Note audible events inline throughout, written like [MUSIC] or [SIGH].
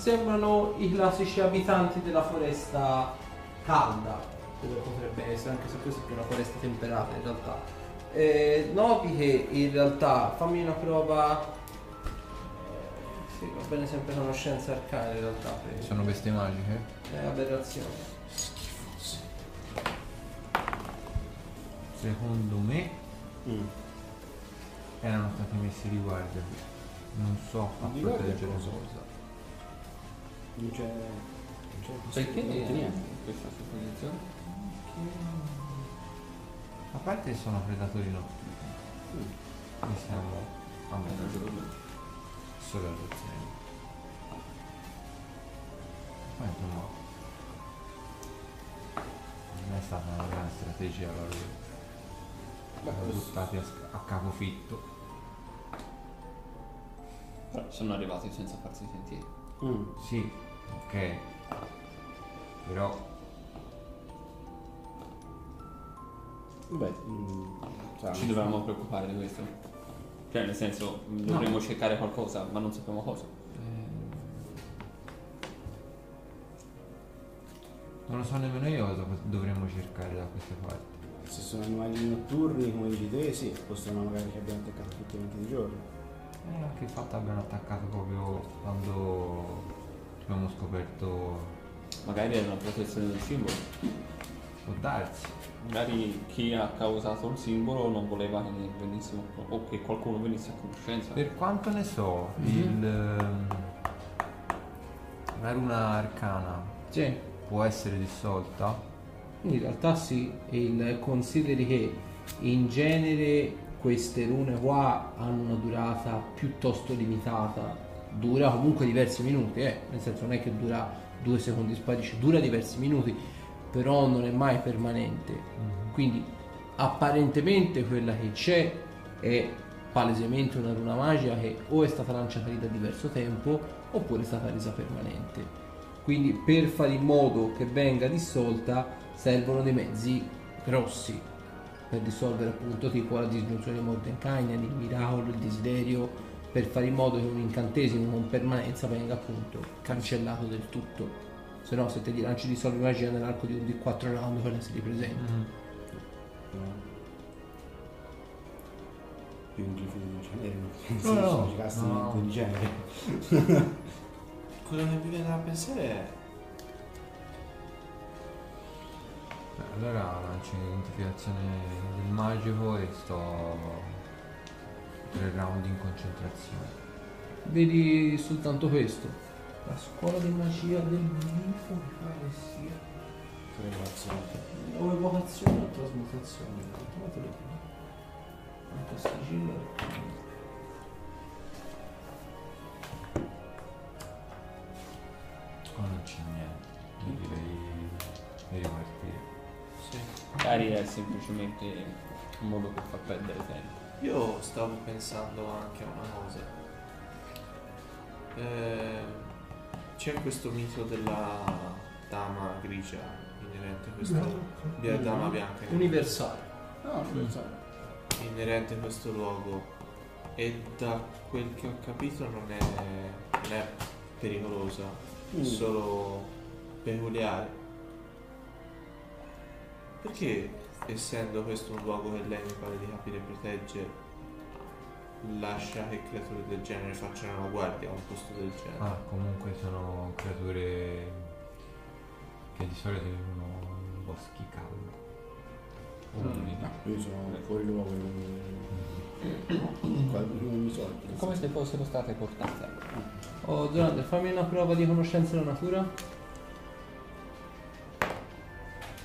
Sembrano i classici abitanti della foresta calda, dove potrebbe essere, anche se questa è più una foresta temperata in realtà. Eh, noti che in realtà, fammi una prova... eh, Sì, va bene sempre conoscenza arcana in realtà. Per... Sono bestie magiche? È aberrazione. Secondo me Mm. erano stati messi di guardia. Non so a Di proteggere cosa? Non c'è. Non c'è Perché non c'è niente. questa supposizione? A parte che sono predatori notturni. Mm. E siamo a detto. solo all'azione. Poi insomma non è stata una grande strategia loro. Sono buttati a, a capofitto. Però sono arrivati senza farsi sentire. Mm. Sì, ok. Però Beh, mm, Ci dovevamo preoccupare di questo. Cioè, nel senso, dovremmo cercare qualcosa, ma non sappiamo cosa. non lo so nemmeno io cosa dovremmo cercare da queste parti. Se sono animali notturni, come dici te, sì, possono magari che abbiano attaccato tutti quanti di giorno. E anche il fatto abbiano attaccato proprio quando abbiamo scoperto Magari è una protezione del simbolo. può darsi. Magari chi ha causato il simbolo non voleva che venissimo o che qualcuno venisse a conoscenza. Per quanto ne so, il ehm, la runa arcana Sì. può essere dissolta. In realtà sì, il, consideri che in genere queste rune qua hanno una durata piuttosto limitata, dura comunque diversi minuti, eh? nel senso non è che dura due secondi spadici, dura diversi minuti, però non è mai permanente. Quindi apparentemente quella che c'è è palesemente una runa magica che o è stata lanciata lì da diverso tempo oppure è stata resa permanente. Quindi per fare in modo che venga dissolta servono dei mezzi grossi per dissolvere appunto tipo la disgiunzione di Mordenkainen, il miracolo, il desiderio, per fare in modo che un incantesimo con permanenza venga appunto cancellato del tutto. Se no se te gli lanci dissolvi magia nell'arco di un di 4 round quella si ripresenta. Più un glifo di genere, No, no, no, casti no. di genere. Quello che mi viene da pensare è. Allora lancio l'identificazione del magico e sto tre round in concentrazione. Vedi soltanto questo. La scuola di magia del glifo mi pare sia. O evocazione o trasmutazione. Come te lo dico? Anche sigillo. Qua non c'è niente. Io direi di ripartire. Magari è semplicemente un modo per far perdere tempo. Io stavo pensando anche a una cosa. Eh, c'è questo mito della dama grigia inerente a questo. Bia- dama bianca Universale. No, lo so. inerente a questo luogo. E da quel che ho capito non è, non è pericolosa, è Mm. solo peculiare. Perché, essendo questo un luogo che lei mi pare di capire protegge, lascia che creature del genere facciano la guardia a un posto del genere? Ah, comunque sono creature che di solito vivono in boschi caldi. Umidi. Io sono fuori luogo. Qua non mi so. Come se fossero state portate. Oh, Zonate, fammi una prova di conoscenza della natura.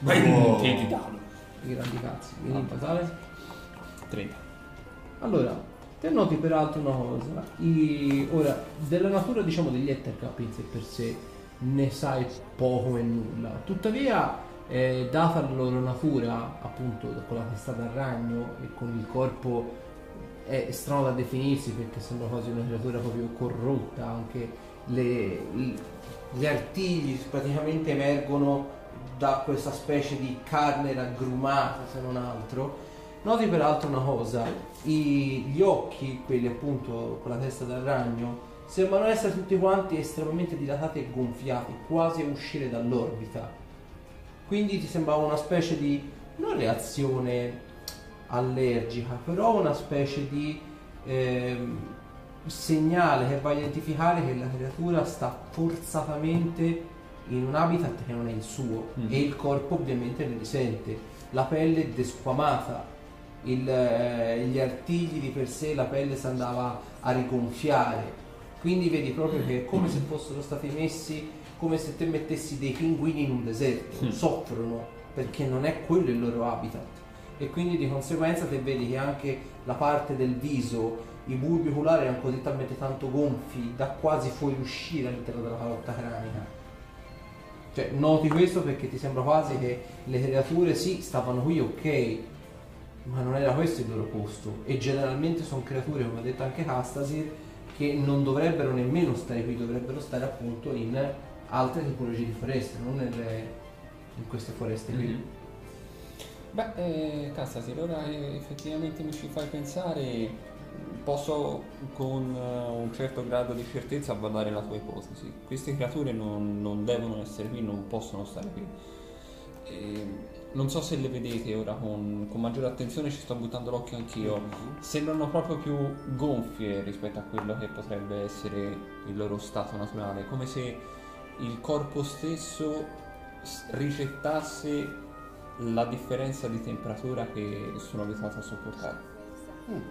Oh. Che ti danno? I grandi cazzi. Quindi in totale. 30. Allora, te noti peraltro una cosa. I- ora, della natura, diciamo, degli Ettercap in sé per sé ne sai poco e nulla. Tuttavia, eh, data la loro natura, appunto, con la testa da ragno e con il corpo è strano da definirsi perché sembra quasi una creatura proprio corrotta, anche le- gli artigli praticamente emergono da questa specie di carne raggrumata se non altro. Noti peraltro una cosa, i- gli occhi, quelli appunto con la testa da ragno, sembrano essere tutti quanti estremamente dilatati e gonfiati, quasi a uscire dall'orbita. Quindi ti sembrava una specie di non reazione allergica, però una specie di ehm, segnale che va a identificare che la creatura sta forzatamente in un habitat che non è il suo Mm. e il corpo ovviamente ne risente. La pelle è desquamata, il, eh, gli artigli di per sé, la pelle si andava a rigonfiare. Quindi vedi proprio che è come se fossero stati messi, come se te mettessi dei pinguini in un deserto, Mm. soffrono perché non è quello il loro habitat. E quindi di conseguenza te vedi che anche la parte del viso, i bulbi oculari erano così talmente tanto gonfi da quasi fuoriuscire all'interno della calotta cranica. Cioè, noti questo perché ti sembra quasi che le creature sì, stavano qui ok, ma non era questo il loro posto. E generalmente sono creature, come ha detto anche Castasir, che non dovrebbero nemmeno stare qui, dovrebbero stare appunto in altre tipologie di foreste, non nelle- in queste foreste qui. Mhm. Beh, eh, Cassasi, ora eh, effettivamente mi ci fai pensare, posso con eh, un certo grado di certezza avvalare la tua ipotesi. Queste creature non, non devono essere qui, non possono stare qui. E non so se le vedete ora con, con maggiore attenzione, ci sto buttando l'occhio anch'io. Sembrano proprio più gonfie rispetto a quello che potrebbe essere il loro stato naturale, come se il corpo stesso ricettasse la differenza di temperatura che sono abituato a sopportare.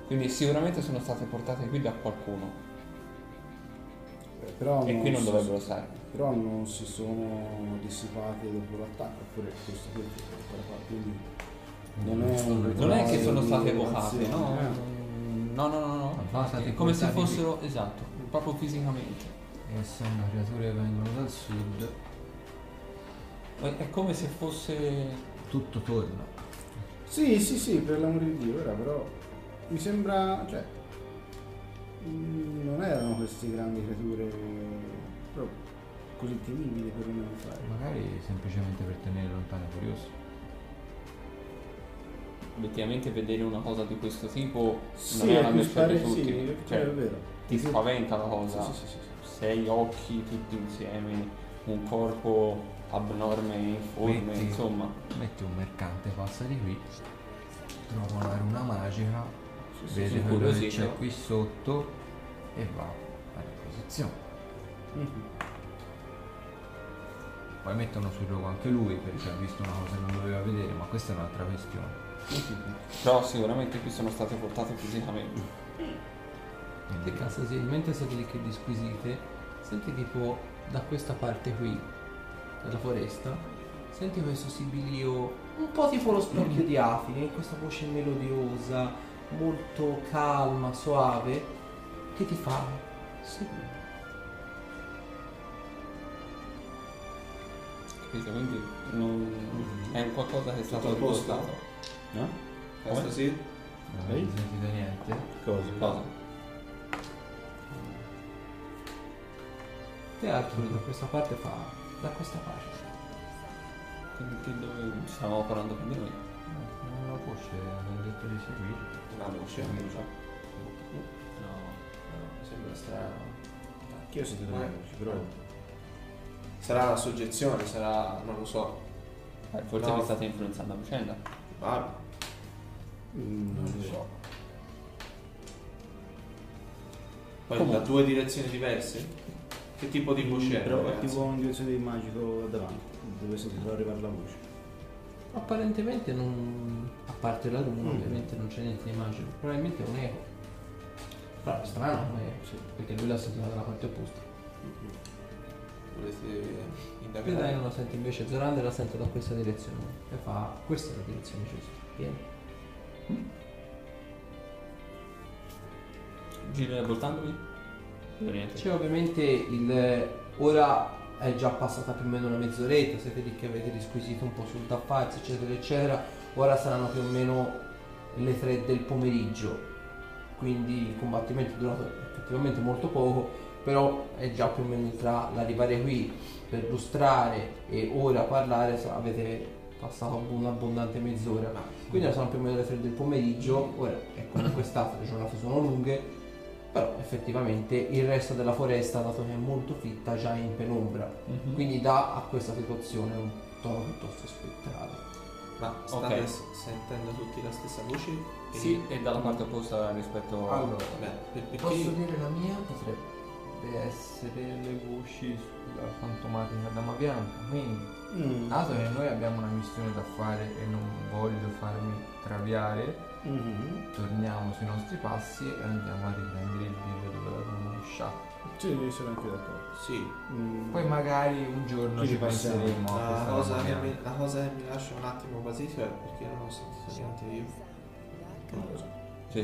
Quindi sicuramente sono state portate qui da qualcuno Eh, Però e qui non si- dovrebbero stare. Però non si sono dissipati dopo l'attacco, oppure qua, quindi non è un Non è che sono state evocate, no? eh. No, no, no, no. state è come se portate qui. fossero, esatto, proprio fisicamente. E essendo creature che vengono dal sud, È è come se fosse... tutto torna. Sì, sì, sì, per l'amore di Dio, ora però mi sembra, cioè, mm, non erano queste grandi creature però così temibili per un fare. Magari semplicemente per tenere lontano i curiosi. Obiettivamente vedere una cosa di questo tipo Sì, non è più mercé di spare, sì, tutti. è Cioè, vero. ti spaventa la cosa. Sì, sì, sì, sì. Sei occhi tutti insieme, un corpo abnorme, informe, Metti- insomma. Metti un mercante, passa di qui, trova una runa magica, vede quello che c'è qui sotto e va a posizione. Mhm. Poi mettono sul gioco anche lui perché ha visto una cosa che non doveva vedere, ma questa è un'altra questione. Però sicuramente qui sono state portate fisicamente. Quindi, Che cazzo sì, mentre siete lì che disquisite, senti tipo da questa parte qui, della foresta, senti questo sibilio un po' tipo lo specchio di Afine, questa voce melodiosa, molto calma, soave, che ti fa? Segui. Capito? Quindi non... è un qualcosa che è stato riportato. No? Questo sì? non avete sentito niente? Cosa? Cosa? Te Arthur da questa parte fa, da questa parte. Quindi che dove stavamo parlando con di noi? La voce hanno detto di seguire. La voce, non so. No, no, mi sembra strano. Anch'io ho sentito Eh. le voci, però Sarà la soggezione, sarà, non lo so. Eh, forse No. vi state influenzando a vicenda. Ah, mm, non lo so. poi Comunque. da due direzioni diverse? Che tipo di voce è? Però è tipo in direzione di magico davanti, dove sentito arrivare la voce. Apparentemente non. a parte la runa, Mm. ovviamente non c'è niente di magico. Probabilmente è un eco. Però è strano come. Sì. Perché lui l'ha sentito dalla parte opposta. Volete Vedrai indagare? non la sente invece Zorander la sente da questa direzione. E fa. Questa è la direzione giusta. Vieni. Gira voltandomi? C'è ovviamente il. Ora è già passata più o meno una mezz'oretta, siete lì che avete disquisito un po' sul tappazzo, eccetera, eccetera. Ora saranno più o meno le tre del pomeriggio. Quindi il combattimento è durato effettivamente molto poco, però è già più o meno tra l'arrivare qui per lustrare e ora parlare avete passato un'abbondante mezz'ora. Quindi ora sono più o meno le tre del pomeriggio, ora è comunque stato, le giornate sono lunghe, Però effettivamente il resto della foresta, dato che è molto fitta, già è in penombra. Mhm. Quindi dà a questa situazione un tono piuttosto spettrale. Ma state Ok. s- sentendo tutti la stessa voce? E- Sì, e dalla parte opposta rispetto a... Allora, Beh, perché Posso dire la mia? Potrebbe essere le voci sulla fantomatica dama bianca. Quindi, Mm. dato che noi abbiamo una missione da fare e non voglio farmi traviare, Mhm. torniamo sui nostri passi e andiamo a riprendere il video dove l'abbiamo lasciato. Sì, sono anche d'accordo. Sì, Mm. Poi magari un giorno Ci ci penseremo a la cosa, che mi, la cosa che mi lascia un attimo basito è perché non ho sentito niente io. Non lo so. Sì.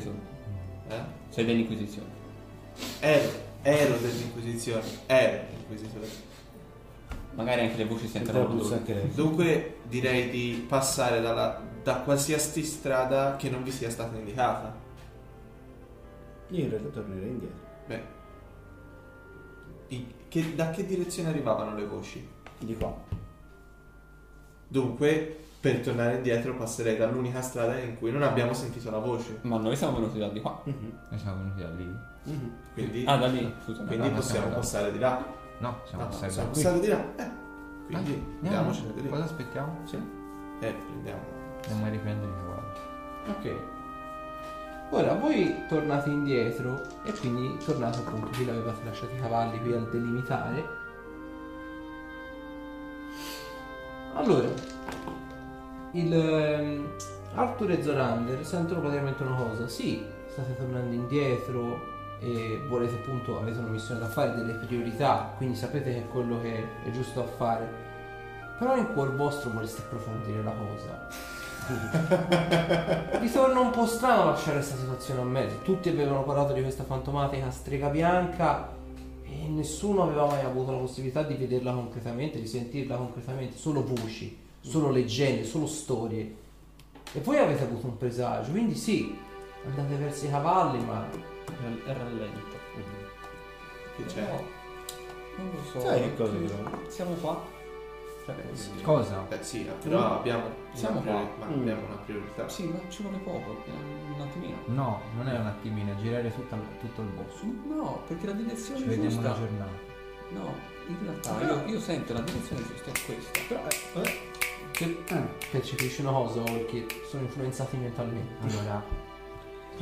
Eh? Sei dell'Inquisizione. Ero, ero dell'Inquisizione, ero l'inquisitore. Magari anche le voci sentono anche lei. Dunque direi di passare dalla- da qualsiasi strada che non vi sia stata indicata. Io in realtà tornerei indietro. Beh, i- che- da che direzione arrivavano le voci? Di qua. Dunque, per tornare indietro passerei dall'unica strada in cui non abbiamo sentito la voce. Ma noi siamo venuti da di qua. Mhm. Noi siamo venuti da lì. Mhm. Quindi, Ah, da lì, scusami. quindi no, possiamo siamo là. passare di là. No, siamo No, passati siamo da qui. passati di là. Eh, quindi Andiamo. andiamoci da lì. Cosa aspettiamo? Sì. Eh, prendiamo. Andiamo a riprendere i cavalli. Ok. Ora voi tornate indietro e quindi tornate appunto qui l'avevate lasciati i cavalli qui al delimitare. Allora, il ehm, Arthur e Zorander sentono praticamente una cosa. Sì, state tornando indietro e volete appunto, avete una missione da fare, delle priorità, quindi sapete che è quello che è giusto da fare. Però in cuor vostro vorreste approfondire la cosa. Vi torna un po' strano lasciare questa situazione a mezzo. Tutti avevano parlato di questa fantomatica strega bianca e nessuno aveva mai avuto la possibilità di vederla concretamente, di sentirla concretamente, solo voci, solo leggende, solo storie. E voi avete avuto un presagio, quindi sì, andate verso i cavalli, ma È rallento. Che c'è? No, non lo so. Sai che cosa? Siamo qua. Cioè, Sì. Cosa? Beh sì, però abbiamo, Siamo una qua. ma Mm. abbiamo una priorità. Sì, ma ci vuole poco, eh, un attimino. No, non è un attimino, è girare tutta- tutto il bosco. No, perché la direzione Ci vediamo giusta. una giornata. No, in realtà io, io sento la direzione giusta è questa. Però, eh, eh, che eh. percepisci una cosa perché sono influenzati mentalmente. Allora,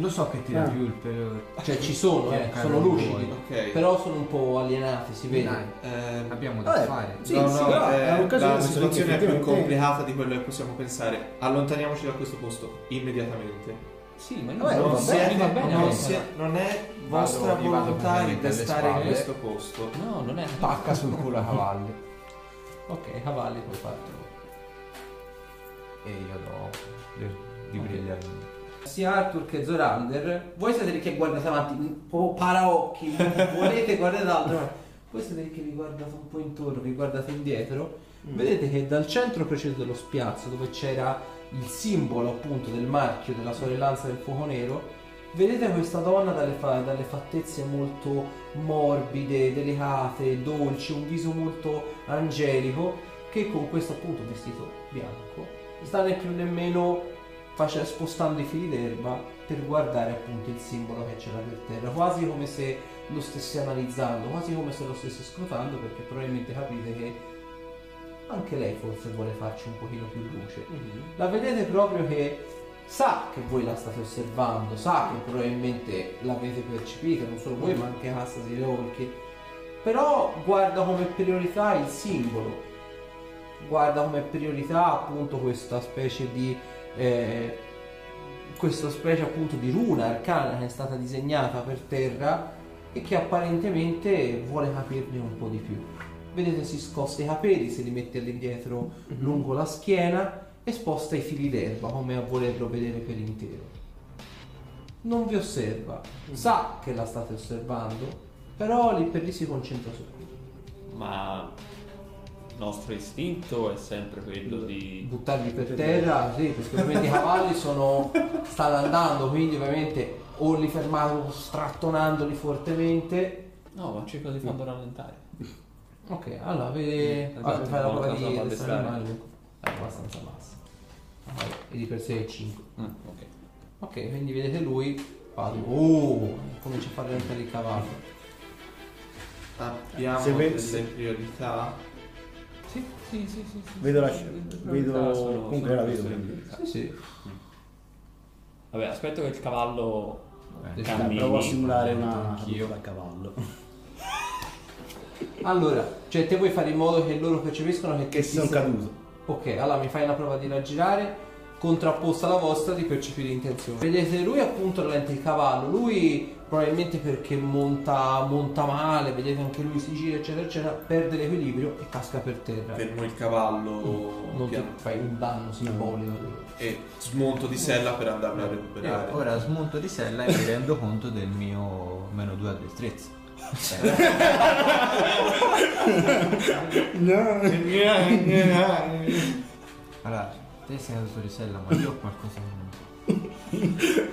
lo so che tira Ah. più il pelo. Cioè ci sono, eh, Caro sono lucidi. Ok. però sono un po' alienati, si vede. Dai, Ehm, abbiamo da Vabbè, fare. sì, no, sì, no, però eh, è un'occasione la se situazione è più effettivamente- complicata di quello che possiamo pensare. Allontaniamoci da questo posto immediatamente. Sì, ma io Vabbè, non va so, bene, va bene. non, sia- non è vostra Vado- volontà di alle stare in spalle. questo posto. No, non è. Pacca sul culo a cavalli. [LAUGHS] Ok, cavalli puoi farlo. E io do di Ok. brigliare. Sia Arthur che Zorander, voi siete lì che guardate avanti, un po' paraocchi, [LAUGHS] volete guardare d'altro, ma voi siete lì che vi guardate un po' intorno, vi guardate indietro, vedete che dal centro preciso dello spiazzo, dove c'era il simbolo appunto del marchio della sorellanza del fuoco nero, vedete questa donna dalle, fa- dalle fattezze molto morbide, delicate, dolci, un viso molto angelico, che con questo appunto vestito bianco sta né più nemmeno face- spostando i fili d'erba per guardare appunto il simbolo che c'era per terra, quasi come se lo stesse analizzando, quasi come se lo stesse scrutando, perché probabilmente capite che anche lei forse vuole farci un pochino più luce. Mhm. La vedete proprio che sa che voi la state osservando, sa che probabilmente l'avete percepita, non solo voi ma anche Cassa di Orchi, però guarda come priorità il simbolo, guarda come priorità appunto questa specie di eh, questa specie appunto di runa arcana che è stata disegnata per terra e che apparentemente vuole capirne un po' di più. Vedete si scosta i capelli, se li mette all'indietro lungo la schiena e sposta i fili d'erba come a volerlo vedere per intero. Non vi osserva, sa che la state osservando, però lì per lì si concentra su. Ma nostro istinto è sempre quello di. buttarli per terra, sì, perché ovviamente i cavalli sono, stanno andando, quindi ovviamente o li fermate strattonandoli fortemente. No, ma cerco di farlo rallentare. Ok, allora vede, Esatto, vabbè, fai la prova di addestrare. animali, è abbastanza bassa. Ah, E di per sé è 5. Mm, ok. Ok, quindi vedete lui. Oh, comincia a fare rallentare il cavallo. Abbiamo delle priorità. Sì, sì, sì, Vedo la scena, vedo- sono comunque la vedo, quindi. Sì, sì. Vabbè, aspetto che il cavallo Eh, cammini. Provo a simulare una Anch'io. caduta a cavallo. [LAUGHS] Allora, cioè te vuoi fare in modo che loro percepiscono che, Che ti sono sei- caduto. Ok, allora mi fai una prova di raggirare contrapposta alla vostra di percepire intenzione. Vedete, lui appunto rallenta il cavallo, lui probabilmente perché monta, monta male, vedete anche lui si gira eccetera eccetera, perde l'equilibrio e casca per terra. Fermo il cavallo non ti piano. fai un danno simbolico. e smonto di sella per andarlo a recuperare. Io ora smonto di sella e mi rendo conto del mio meno 2 a destrezza. Allora, te sei caduto di sella, ma io ho qualcosa in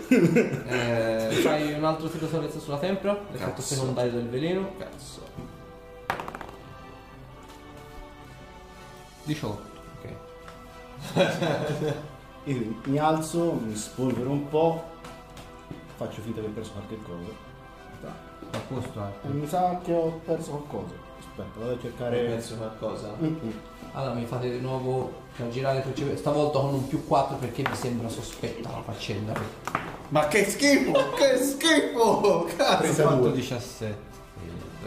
Eh, fai [LAUGHS] un altro tiro salvezza sulla tempra, l'effetto Cazzo. secondario del veleno. Cazzo. 18. Ok. [LAUGHS] Io mi alzo, mi spolvero un po', faccio finta che ho perso qualche cosa. a posto E alto. mi sa che ho perso qualcosa. Aspetta, vado a cercare. perso qualcosa? Mm-mm. Allora mi fate di nuovo raggirare percepire. Stavolta con un più 4 perché mi sembra sospetta la faccenda. Ma che schifo! che schifo! Cazzo! Pensa Ho fatto due. 17.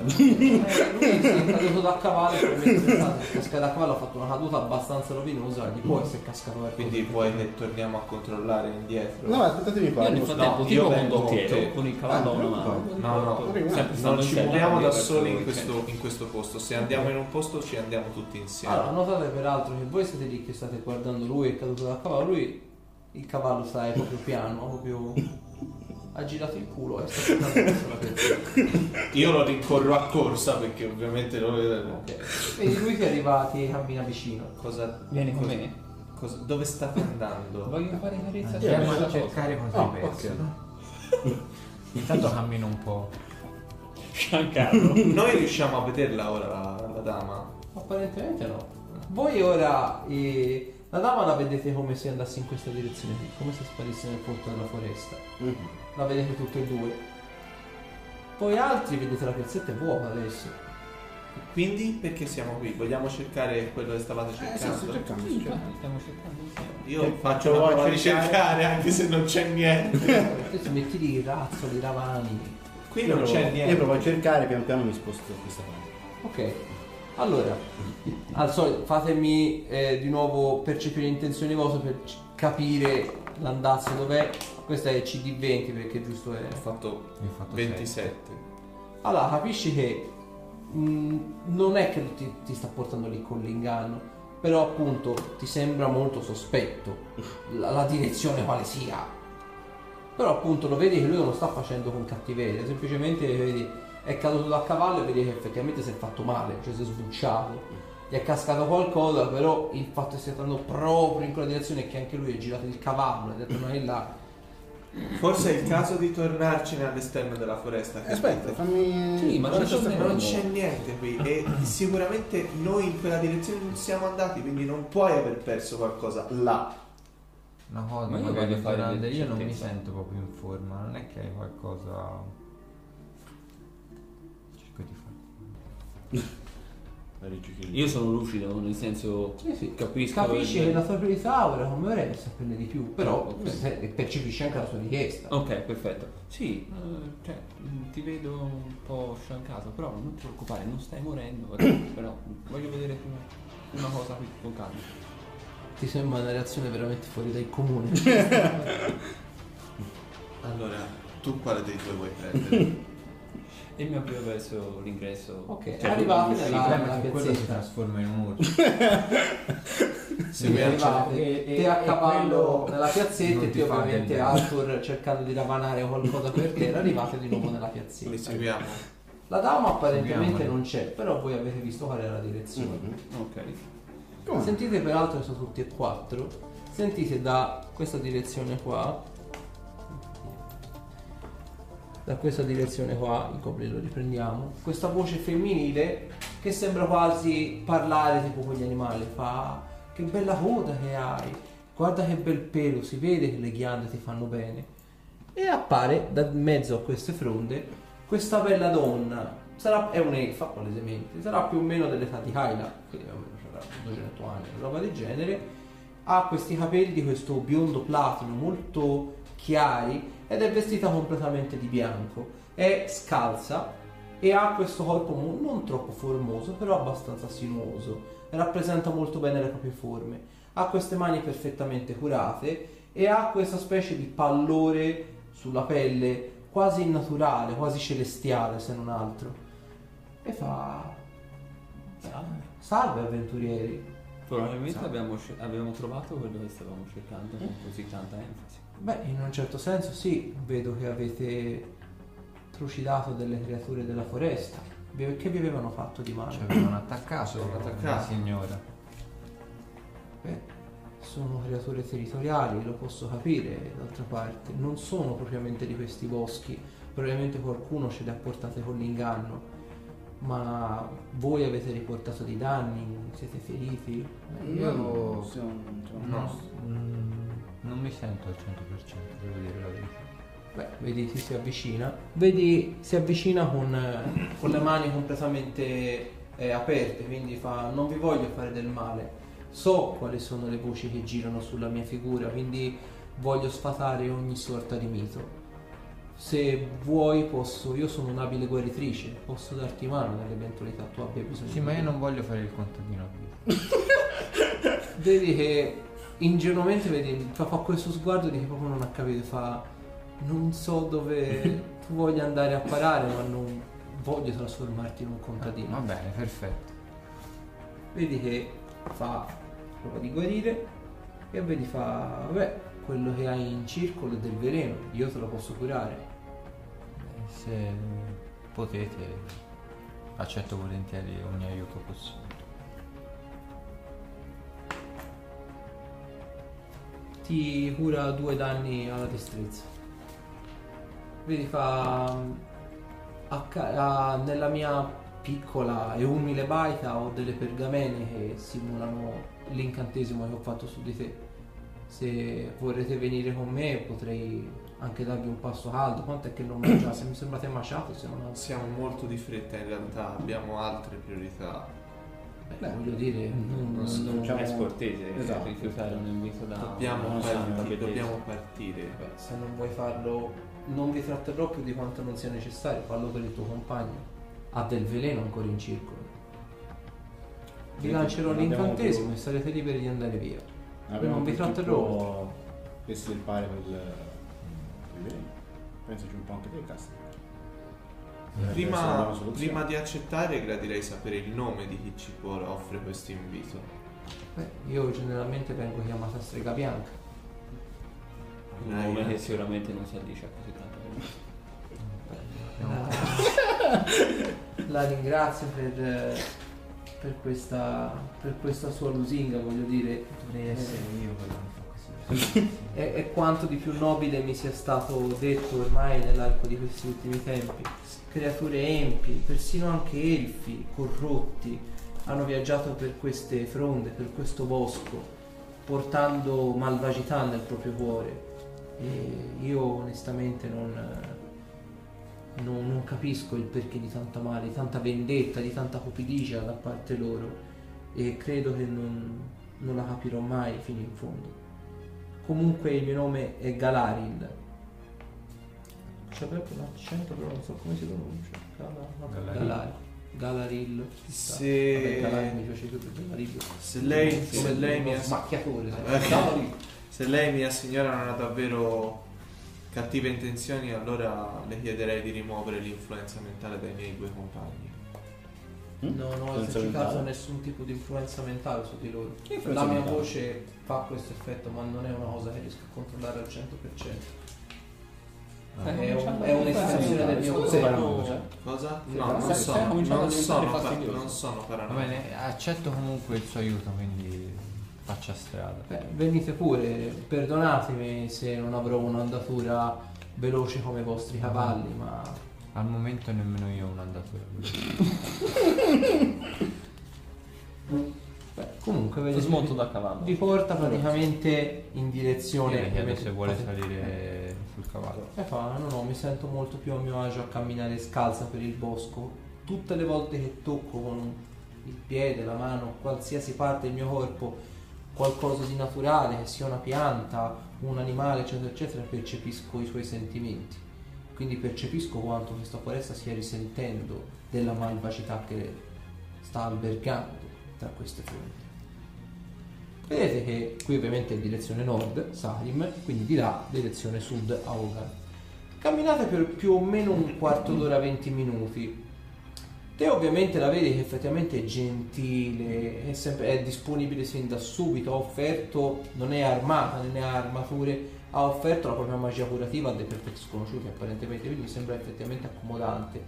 Lui si è caduto da cavallo che cascare da cavallo ha fatto una caduta abbastanza rovinosa, gli può essere cascato per Quindi vuoi che torniamo a controllare indietro? No, aspettatemi qua. Io nel frattempo No, tipo io con il cavallo a una mano. No, no, non ci muoviamo da soli in questo, in questo posto. Se andiamo in un posto ci andiamo tutti insieme. Allora, notate peraltro che voi siete lì che state guardando lui è caduto dal cavallo, lui il cavallo sta è proprio piano, proprio ha girato il culo e sta cercando verso la persona. Io lo rincorro a corsa perché ovviamente lo Ok. Quindi lui che è arriva ti cammina vicino. Cosa, Vieni con cosa- me? cosa- dove state andando? Voglio fare carezza Andiamo sulla a cercare cosa Oh, hai perso. Intanto cammino un po'. Sciancato. [LAUGHS] Noi riusciamo a vederla ora la, la dama? Apparentemente no. Voi ora eh, la dama la vedete come se andasse in questa direzione qui, come se sparisse nel porto della foresta. Mm. La vedete tutte e due. Poi altri vedete la piazzetta è vuota adesso. Quindi perché siamo qui? Vogliamo cercare quello che stavate Eh, sì, cercando? sto cercando, cercando. Stiamo cercando. Io Che faccio una prova di cercare? anche se non c'è niente. [LAUGHS] Te ti metti lì i razzoli, i ravani. Qui non c'è niente. Io provo a cercare, pian piano mi sposto da questa parte. Ok. Allora, al solito fatemi eh, di nuovo percepire intenzioni vostre per c- capire l'andazzo dov'è. Questa è CD20 perché giusto è. Ho fatto Io ho fatto 27. Allora, capisci che mh, non è che ti, ti sta portando lì con l'inganno, però appunto ti sembra molto sospetto la, la direzione quale sia. Però appunto lo vedi che lui non lo sta facendo con cattiveria, semplicemente vedi è caduto da cavallo e vedi che effettivamente si è fatto male, cioè si è sbucciato. Gli è cascato qualcosa, però il fatto che stia andando proprio in quella direzione è che anche lui è girato il cavallo ed è tornato in là. Forse è il caso di tornarcene all'esterno della foresta. che Aspetta, fammi. Sì, ma Non, c'è non c'è niente qui e sicuramente noi in quella direzione non siamo andati, quindi non puoi aver perso qualcosa là. Una cosa, Ma io magari voglio fare io non mi sento proprio in forma, non è che hai qualcosa. Io sono lucido, nel senso Sì, sì. capisco. Capisci che la tua priorità ora come ora è saperne di più, però Ok. se- percepisci anche la sua richiesta. Ok, perfetto. Sì, eh, cioè, mh, ti vedo un po' sciancato, però non ti preoccupare, non stai morendo. [COUGHS] però voglio vedere prima una cosa qui con calma. Ti sembra una reazione veramente fuori dal comune. [LAUGHS] Allora, tu quale dei due vuoi [LAUGHS] prendere? E mi avvio verso l'ingresso. Ok, Cioè, arrivate nella- quello si trasforma in un orso. [LAUGHS] Se mi arrivate e- e- te a cavallo quello nella piazzetta e fa ovviamente Arthur cercando di ravanare qualcosa per terra [LAUGHS] arrivate di nuovo nella li piazzetta. seguiamo. La dama apparentemente Seguiamoli. non c'è, però voi avete visto qual è la direzione. Ok. Come? Sentite peraltro che sono tutti e quattro. Sentite da questa direzione qua. Da questa direzione qua, i copri lo riprendiamo. Questa voce femminile che sembra quasi parlare tipo con gli animali. Fa che bella coda che hai. Guarda che bel pelo, si vede che le ghiande ti fanno bene. e appare da mezzo a queste fronde questa bella donna. Sarà, è un'elfa, palesemente, sarà più o meno dell'età di Kyla, quindi almeno avrà 200 anni, una roba del genere. Ha questi capelli questo biondo platino molto chiari ed è vestita completamente di bianco. È scalza e ha questo corpo non troppo formoso, però abbastanza sinuoso. Rappresenta molto bene le proprie forme. Ha queste mani perfettamente curate e ha questa specie di pallore sulla pelle quasi innaturale, quasi celestiale se non altro. E fa... Salve. Salve avventurieri. Probabilmente Salve. abbiamo, abbiamo trovato quello che stavamo cercando con così tanta enfasi. Beh, in un certo senso sì, vedo che avete trucidato delle creature della foresta. Che vi avevano fatto di male? Ci avevano attaccato, avevano la attaccato. signora. Beh, sono creature territoriali, lo posso capire, d'altra parte. Non sono propriamente di questi boschi, probabilmente qualcuno ce le ha portate con l'inganno. Ma voi avete riportato dei danni, siete feriti? Io Io- siamo, siamo No, posto. mm, non mi sento al 100%, devo dire la verità. Beh, vedi, ti si avvicina. Vedi, si avvicina con, eh, con le mani completamente eh, aperte, quindi fa, non vi voglio fare del male. So quali sono le voci che girano sulla mia figura, quindi voglio sfatare ogni sorta di mito. Se vuoi posso, io sono un'abile guaritrice, posso darti mano nell'eventualità tu abbia bisogno. Sì, ma io non voglio fare il contadino. [LAUGHS] Vedi che ingenuamente vedi, fa, fa questo sguardo di che proprio non ha capito, fa non so dove [LAUGHS] tu voglia andare a parare, ma non voglio trasformarti in un contadino. Va bene, perfetto. Vedi che fa prova di guarire e vedi fa, vabbè, quello che hai in circolo è del veleno, io te lo posso curare. Eh, Se potete, accetto volentieri ogni aiuto possibile. Ti cura due danni alla destrezza. Vedi, fa. a ca- a- nella mia piccola e umile baita ho delle pergamene che simulano l'incantesimo che ho fatto su di te. Se vorrete venire con me potrei anche darvi un passo caldo. Quanto è che non mangiate? Mi sembrate maciati, se non altro. Siamo molto di fretta in realtà, abbiamo altre priorità. Beh, voglio dire, non, non non- Diciamo- è scortese esatto. rifiutare un invito da Dobbiamo, una santa parti- bellezza. dobbiamo partire. Beh, se non vuoi farlo, non vi tratterrò più di quanto non sia necessario. Fallo per il tuo compagno. Ha del veleno ancora in circolo. Vi lancerò l'incantesimo più- e sarete liberi di andare via. Abbiamo non vi più tratterò tempo estirpare quel, quel veleno. Pensaci un po' anche te, Casta. Una Prima, prima di accettare gradirei sapere il nome di chi ci può offre questo invito. Beh, io generalmente vengo chiamata strega bianca. Un Eh, nome io- che sicuramente non si addice a così tanta bellezza. La, la ringrazio per, eh, per questa, per questa sua lusinga, voglio dire. Dovrei eh, essere io quello è, è quanto di più nobile mi sia stato detto ormai nell'arco di questi ultimi tempi. Creature empi, persino anche elfi corrotti hanno viaggiato per queste fronde, per questo bosco, portando malvagità nel proprio cuore. E io onestamente non, non- non capisco il perché di tanta male, di tanta vendetta, di tanta cupidigia da parte loro e credo che non, non la capirò mai fino in fondo. Comunque il mio nome è Galaril. C'è proprio l'accento, però non so come si pronuncia. Galaril. Galaril. Galaril. Vabbè, Se, Galaril mi piace più che Galaril. se lei, Come se lei mi smacchiatore. Eh. Se lei, mia signora, non ha davvero cattive intenzioni, allora le chiederei di rimuovere l'influenza mentale dai miei due compagni. Mm? Non ho esercitato nessun tipo di influenza mentale su di loro. La mia mentale? voce fa questo effetto, ma non è una cosa che riesco a controllare al 100%. Stai È, un- è un'estensione del mio corpo. cioè? Cosa? No, non sono, non sono, fastidioso. non sono Va bene, accetto comunque il suo aiuto, quindi faccia strada. Beh, venite pure, perdonatemi se non avrò un'andatura veloce come i vostri cavalli, ma Al momento nemmeno io ho un'andatura. beh, comunque vedete, Smonto da cavallo. vi porta praticamente in direzione Io chiedo se vuole salire sul cavallo. E fa, no, no, mi sento molto più a mio agio a camminare scalza per il bosco. Tutte le volte che tocco con il piede, la mano, qualsiasi parte del mio corpo, qualcosa di naturale, che sia una pianta, un animale, eccetera, eccetera, percepisco i suoi sentimenti. Quindi percepisco quanto questa foresta stia risentendo della malvagità che sta albergando tra queste fronte. Vedete che qui ovviamente è direzione nord, Sarim, quindi di là direzione sud, Augar. Camminate per più o meno un quarto d'ora, 20 minuti. Te ovviamente la vedi che effettivamente è gentile, è, sempre, è disponibile sin da subito, ha offerto, non è armata, non ha armature, ha offerto la propria magia curativa a dei perfetti sconosciuti apparentemente, quindi mi sembra effettivamente accomodante.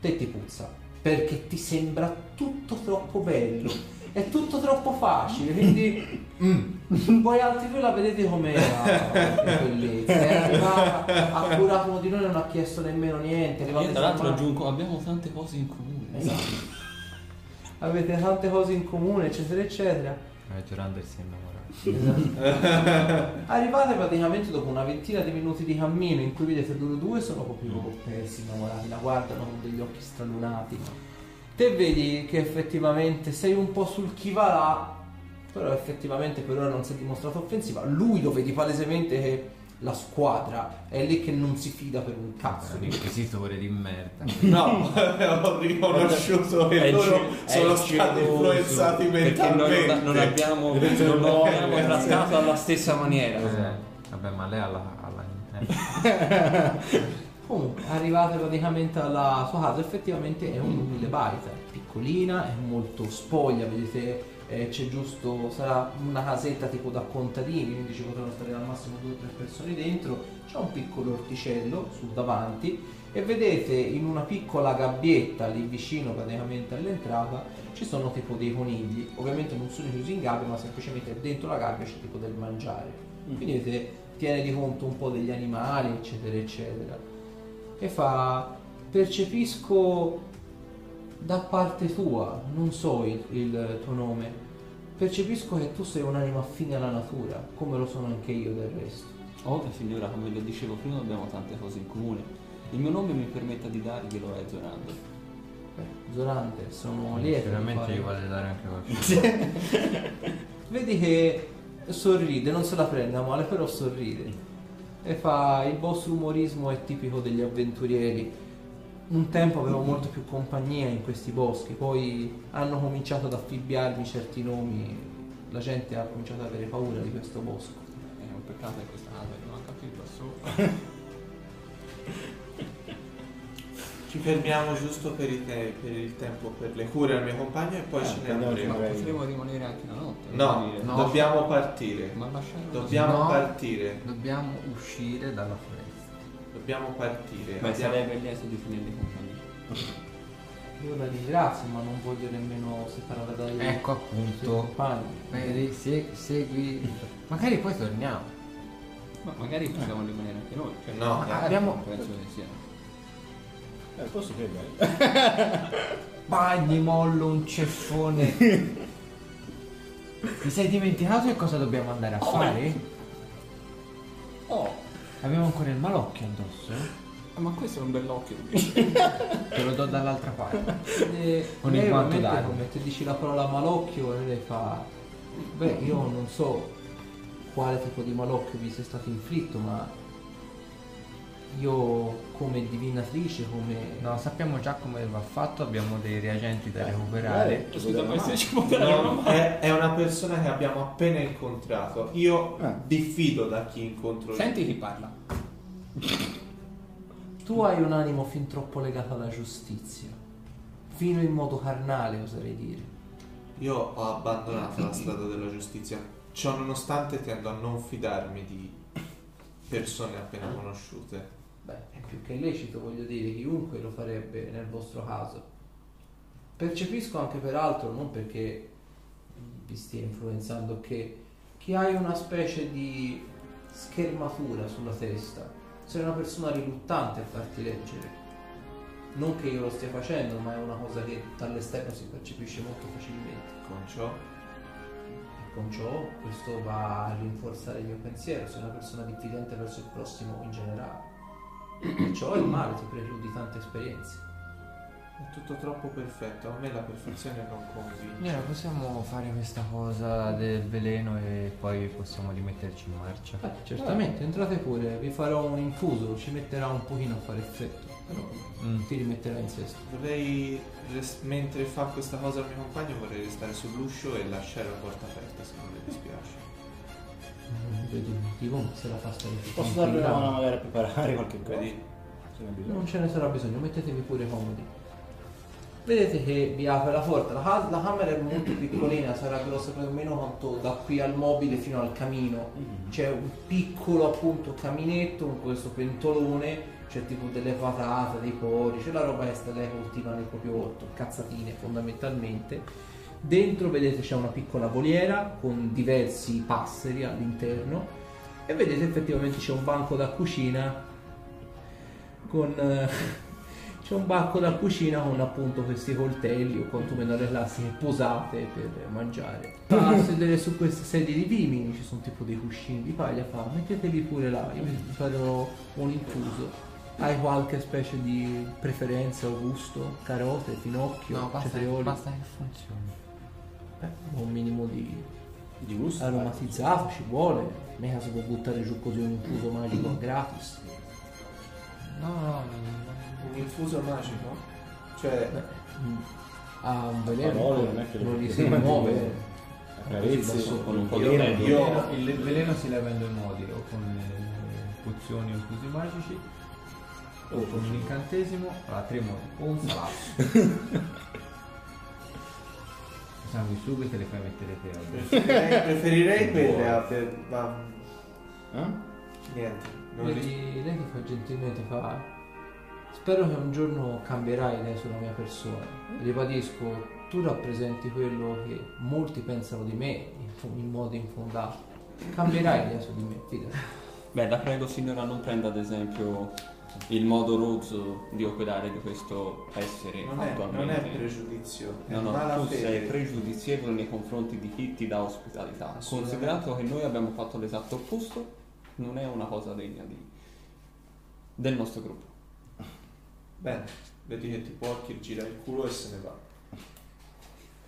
Te ti puzza, perché ti sembra tutto troppo bello è tutto troppo facile, quindi mm. voi altri due la vedete com'era [LAUGHS] che bellezza. È arrivata, ha curato uno di noi, non ha chiesto nemmeno niente. Io tra l'altro aggiungo, abbiamo tante cose in comune. Esatto. [LAUGHS] Avete tante cose in comune, eccetera, eccetera. Eh, Gerander si è innamorato. Esatto. [LAUGHS] Arrivate praticamente dopo una ventina di minuti di cammino in cui vedete loro due sono proprio persi, innamorati, la guardano con degli occhi stralunati. Te vedi che effettivamente sei un po' sul chi va là, però effettivamente per ora non si è dimostrato offensiva. Lui lo vedi palesemente che la squadra è lì che non si fida per un cazzo. Un inquisitore di merda. [LAUGHS] No, ho riconosciuto che È loro è sono stati influenzati Perché noi mentalmente. non, abbiamo, non lo abbiamo trattato alla stessa maniera. Eh, vabbè, ma lei alla... alla eh. [LAUGHS] Comunque, arrivate praticamente alla sua casa, effettivamente è un'umile baita, è piccolina, è molto spoglia, vedete eh, c'è giusto, sarà una casetta tipo da contadini, quindi ci potranno stare al massimo due o tre persone dentro, c'è un piccolo orticello sul davanti e vedete in una piccola gabbietta lì vicino praticamente all'entrata ci sono tipo dei conigli, ovviamente non sono chiusi in gabbia ma semplicemente dentro la gabbia c'è tipo del mangiare, quindi vedete tiene di conto un po' degli animali eccetera eccetera. E fa percepisco da parte tua, non so il, il tuo nome, percepisco che tu sei un'anima affine alla natura, come lo sono anche io del resto. Oh, signora, come le dicevo prima, abbiamo tante cose in comune. Il mio nome mi permetta di darglielo è Zorando. Beh, Zorante, sono lieto. di Sicuramente fare- gli vuole dare anche qualcosa. [LAUGHS] Vedi che sorride, non se la prende a male, però sorride. E fa il vostro umorismo è tipico degli avventurieri. Un tempo avevo molto più compagnia in questi boschi, poi hanno cominciato ad affibbiarmi certi nomi, la gente ha cominciato ad avere paura di questo bosco. È un peccato che questa casa non ha capito sopra. [LAUGHS] Ci fermiamo giusto per, i te- per il tempo, per le cure al mio compagno e poi Eh, ce ne andremo. Ma potremmo rimanere anche la notte. No, no. dobbiamo partire. Ma lasciare Dobbiamo No. partire. Dobbiamo uscire dalla foresta. Dobbiamo partire. Ma Abbiamo- sarebbe lieto di tenerli compagnia. Io la ringrazio, ma non voglio nemmeno separare dai Ecco suoi appunto. Vedi, se- segui. Magari poi torniamo. Ma magari possiamo rimanere anche noi. Cioè, No, eh, abbiamo. Penso che sia. Eh, posso credere. [LAUGHS] Bagni, mollo, un ceffone. [LAUGHS] Ti sei dimenticato che cosa dobbiamo andare a fare? Abbiamo ancora il malocchio addosso, eh? ma questo è un bell'occhio. [LAUGHS] Te lo do dall'altra parte. E Con il lei guanto ovviamente d'aria. come te dici la parola malocchio e lei fa beh io non so quale tipo di malocchio vi sia stato inflitto ma io come divinatrice come No, sappiamo già come va fatto, abbiamo dei reagenti da recuperare. magari- Scusa, ma se ci può dare una No, mano? è, è una persona che abbiamo appena incontrato. Io Ah. diffido da chi incontro. Senti chi parla. tu hai un animo fin troppo legato alla giustizia fino in modo carnale oserei dire Io ho abbandonato la strada della giustizia. Ciò nonostante tendo a non fidarmi di persone appena conosciute. Beh è più che illecito voglio dire chiunque lo farebbe nel vostro caso. Percepisco anche peraltro non perché vi stia influenzando che, che hai una specie di schermatura sulla testa sei una persona riluttante a farti leggere. Non che io lo stia facendo ma è una cosa che dall'esterno si percepisce molto facilmente. Con ciò? Con ciò questo va a rinforzare il mio pensiero, sei una persona diffidente verso il prossimo in generale. Perciò il male ti precludi tante esperienze. È tutto troppo perfetto, a me la perfezione non convince. Allora, possiamo fare questa cosa del veleno e poi possiamo rimetterci in marcia. Eh, certamente, entrate pure, vi farò un infuso, ci metterà un pochino a fare effetto, però Mm. ti rimetterà in sesto. Vorrei, res- mentre fa questa cosa il mio compagno, vorrei restare sull'uscio e lasciare la porta aperta se non le dispiace. Non vedo il motivo, ma se la fa stare più Posso darle una mano magari a preparare qualche cosa? Vedi? Non ce ne sarà bisogno, mettetevi pure comodi. Vedete che vi apre la porta, la, ca- la camera è molto piccolina, sarà grossa più o meno quanto da qui al mobile fino al camino. Mhm. C'è un piccolo appunto caminetto con questo pentolone, c'è tipo delle patate, dei porri, c'è la roba che sta lei coltiva nel proprio orto, cazzatine fondamentalmente. Dentro vedete c'è una piccola voliera con diversi passeri all'interno e vedete effettivamente c'è un banco da cucina con eh, [LAUGHS] c'è un banco da cucina con appunto questi coltelli o quantomeno le classiche posate per mangiare. A sedere su queste sedie di vimini ci sono tipo dei cuscini di paglia fa mettetevi pure là io vi farò un infuso hai qualche specie di preferenza o gusto? Carote finocchio No, basta, cetrioli? basta che funzioni. Eh, un minimo di Di gusto? aromatizzato ci vuole mica si può buttare giù così un infuso magico gratis No, no, Un infuso magico? Cioè, Mm. ha un veleno Parole non è che le non gli si muove Carezze con un io- di il io- veleno, il veleno si leva in due modi, o con eh, pozioni o infusi magici, o con un incantesimo, allora tre modi, o un salato. [LAUGHS] Sangue subito te le fai mettere te oggi. preferirei, quelle a per- ma Eh? niente. Non Vedi, lei ti fa gentilmente fa spero che un giorno cambierai idea sulla mia persona ribadisco tu rappresenti quello che molti pensano di me in, in modo infondato cambierai idea su di me fidati Beh, la prego signora non prenda ad esempio il modo rozzo di operare di questo essere non, è, non attualmente. è pregiudizio, è No, no, tu malafede. sei pregiudizievole nei confronti di chi ti dà ospitalità. Considerato che noi abbiamo fatto l'esatto opposto, non è una cosa degna di- del nostro gruppo. Bene, vedi che ti porchi, gira il culo e se ne va.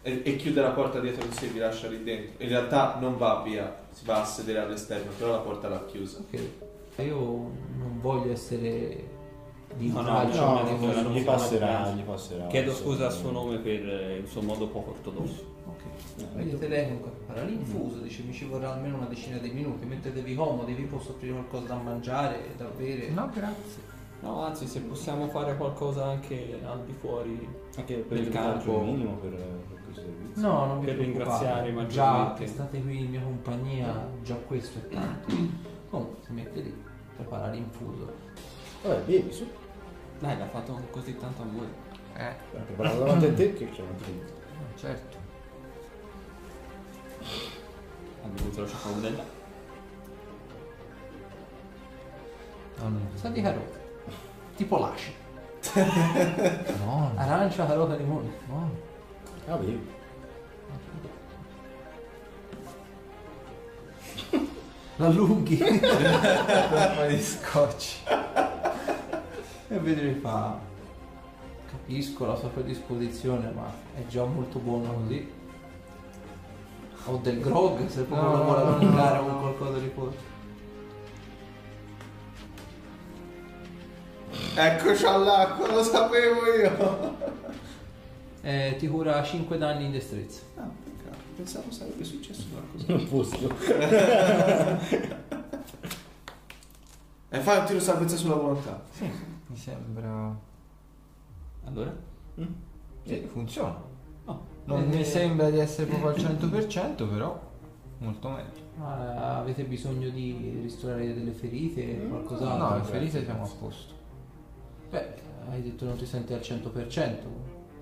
E, e chiude la porta dietro di sé, vi lascia lì dentro. In realtà non va via, si va a sedere all'esterno, però la porta l'ha chiusa. ok io non voglio essere di No, no, intralcio no, ma no, no, cosa- non gli passerà, gli passerà. Chiedo scusa a suo nome per eh, il suo modo poco ortodosso. Ok. Vedete lei comunque prepara l'infuso, dice mi ci vorrà almeno una decina di minuti, mettetevi comodi, vi posso offrire qualcosa da mangiare, da bere. No, grazie. No, anzi, se possiamo fare qualcosa anche al di fuori Anche per il campo. minimo per, per questo servizio. No, non vi Per preoccupate. ringraziare Già maggiormente. che state qui in mia compagnia, già questo è tanto. Comunque si mette lì, prepara l'infuso. Vabbè, bevi su. Dai, l'ha fatto così tanto amore. Eh, L'ha preparato davanti a te che c'è un drink. certo. Abbiamo avuto la cioccolata. No, no, Sa di carote. Tipo lasci. no, no. Arancia, carota, limone. No. Ah, bevi. [LAUGHS] L'allunghi. Ma [LAUGHS] di scotch. e vedrai fa. Capisco la sua predisposizione, ma è già molto buono così. Ho del grog se proprio No, lo vuole no, allungare no, con no. qualcosa di forte. Eccoci all'acqua, lo sapevo io! Eh, ti cura 5 danni in destrezza. Ah, pensavo sarebbe successo qualcosa. Non posso. E fai un tiro salvezza sulla volontà. Mi sembra... Allora? Sì, funziona. No. Non Eh, mi sembra di essere proprio al 100%, però molto meglio. Ah, avete bisogno di ristorare delle ferite? Qualcos'altro? No, le ferite siamo a posto. Beh, hai detto non ti senti al 100%.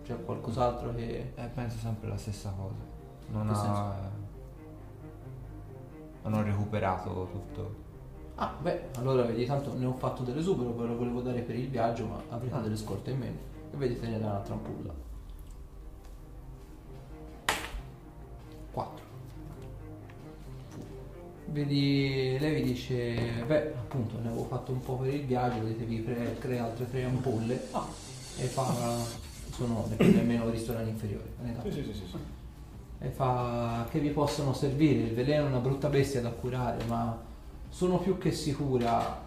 C'è qualcos'altro che... Eh, penso sempre la stessa cosa. Non Che ha... Non ho recuperato tutto. Ah, beh, allora vedi, tanto ne ho fatto dell'esubero, ve lo volevo dare per il viaggio, ma avrete Ah. delle scorte in meno. E vedete ne dà un'altra ampulla. 4. vedi, lei vi dice, beh appunto ne avevo fatto un po' per il viaggio, vedetevi pre- crea altre tre ampolle e fa, sono nemmeno ristoranti inferiori. sì, sì, sì, sì. E fa che vi possono servire. Il veleno è una brutta bestia da curare, ma sono più che sicura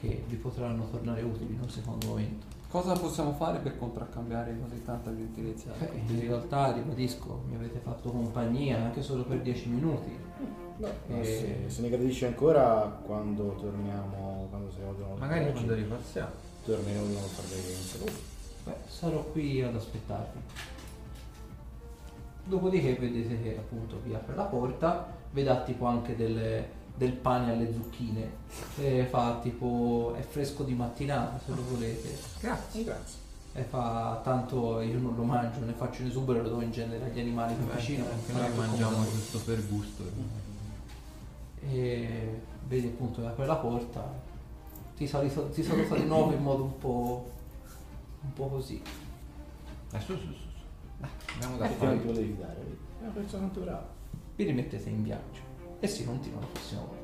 che vi potranno tornare utili in un secondo momento. Cosa possiamo fare per contraccambiare così tanta gentilezza? Beh, in realtà, ribadisco, mi avete fatto compagnia anche solo per 10 minuti. No, ma Eh. se, se ne gradisce ancora quando torniamo, quando saremo di nuovo Magari quando ripassiamo. torneremo di nuovo a fare un saluto. Beh, sarò qui ad aspettarvi. Dopodiché vedete che appunto vi apre la porta, vedrà tipo anche delle- del pane alle zucchine. E fa tipo è fresco di mattinata se lo volete. Grazie. Grazie. E fa tanto io non lo mangio, ne faccio un esubero, lo do in genere agli animali più vicini. anche noi mangiamo comodo. giusto per gusto. E vedi appunto che apre la porta, ti saluta, ti saluta di nuovo in modo un po', un po' così. Dai, andiamo da Effettivamente fare. volevi vedi? È una persona brava. Vi rimettete in viaggio e si continua la prossima volta.